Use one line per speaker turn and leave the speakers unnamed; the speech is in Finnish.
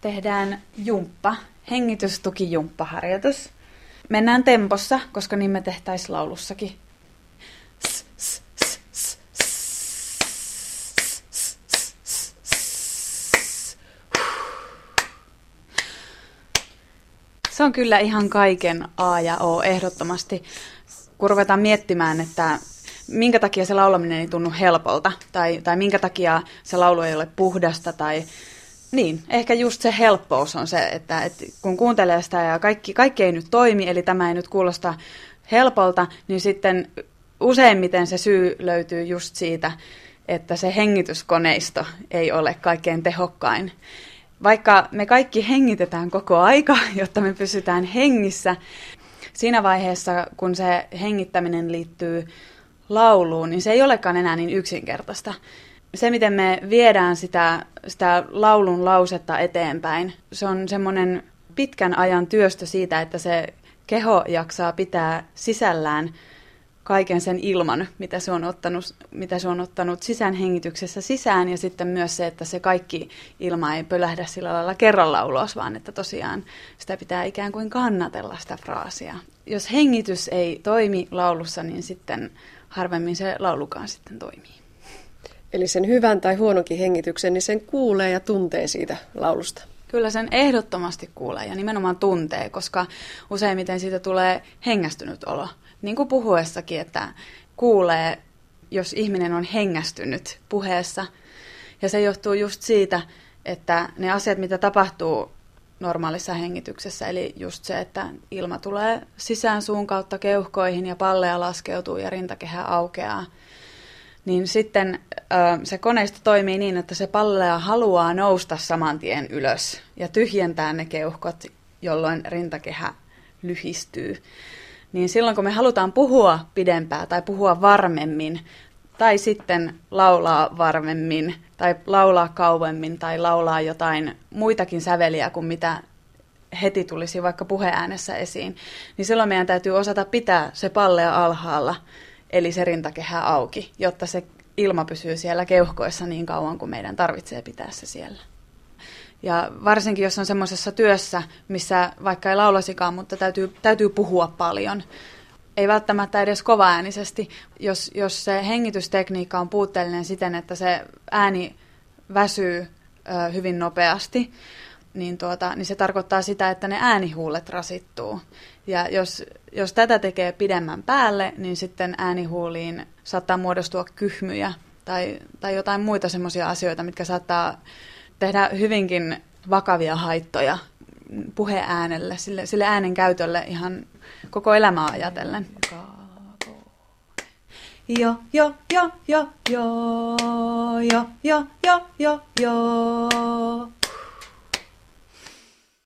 tehdään jumppa, hengitystukijumppaharjoitus. Mennään tempossa, koska niin me tehtäisiin laulussakin. Se on kyllä ihan kaiken A ja O ehdottomasti. Kun ruvetaan miettimään, että minkä takia se laulaminen ei tunnu helpolta, tai, tai minkä takia se laulu ei ole puhdasta, tai niin, ehkä just se helppous on se, että, että kun kuuntelee sitä ja kaikki, kaikki ei nyt toimi, eli tämä ei nyt kuulosta helpolta, niin sitten useimmiten se syy löytyy just siitä, että se hengityskoneisto ei ole kaikkein tehokkain. Vaikka me kaikki hengitetään koko aika, jotta me pysytään hengissä, siinä vaiheessa, kun se hengittäminen liittyy lauluun, niin se ei olekaan enää niin yksinkertaista. Se, miten me viedään sitä, sitä laulun lausetta eteenpäin, se on semmoinen pitkän ajan työstö siitä, että se keho jaksaa pitää sisällään kaiken sen ilman, mitä se on ottanut, mitä se on ottanut sisäänhengityksessä sisään, ja sitten myös se, että se kaikki ilma ei pölähdä sillä lailla kerralla ulos, vaan että tosiaan sitä pitää ikään kuin kannatella sitä fraasia. Jos hengitys ei toimi laulussa, niin sitten harvemmin se laulukaan sitten toimii.
Eli sen hyvän tai huononkin hengityksen, niin sen kuulee ja tuntee siitä laulusta.
Kyllä sen ehdottomasti kuulee ja nimenomaan tuntee, koska useimmiten siitä tulee hengästynyt olo. Niin kuin puhuessakin, että kuulee, jos ihminen on hengästynyt puheessa. Ja se johtuu just siitä, että ne asiat, mitä tapahtuu normaalissa hengityksessä, eli just se, että ilma tulee sisään suun kautta keuhkoihin ja palleja laskeutuu ja rintakehä aukeaa, niin sitten se koneisto toimii niin, että se pallea haluaa nousta saman tien ylös ja tyhjentää ne keuhkot, jolloin rintakehä lyhistyy. Niin silloin kun me halutaan puhua pidempään tai puhua varmemmin, tai sitten laulaa varmemmin, tai laulaa kauemmin, tai laulaa jotain muitakin säveliä kuin mitä heti tulisi vaikka puheäänessä esiin, niin silloin meidän täytyy osata pitää se pallea alhaalla, eli se rintakehä auki, jotta se ilma pysyy siellä keuhkoissa niin kauan kuin meidän tarvitsee pitää se siellä. Ja varsinkin jos on semmoisessa työssä, missä vaikka ei laulasikaan, mutta täytyy, täytyy puhua paljon, ei välttämättä edes kovaäänisesti, jos, jos se hengitystekniikka on puutteellinen siten, että se ääni väsyy ö, hyvin nopeasti, niin, tuota, niin se tarkoittaa sitä, että ne äänihuulet rasittuu. Ja jos, jos tätä tekee pidemmän päälle, niin sitten äänihuuliin saattaa muodostua kyhmyjä tai, tai jotain muita semmoisia asioita, mitkä saattaa tehdä hyvinkin vakavia haittoja puheäänelle, sille, sille äänen käytölle ihan koko elämää ajatellen. Jo, jo, jo, jo, jo, jo, jo, jo, jo, jo.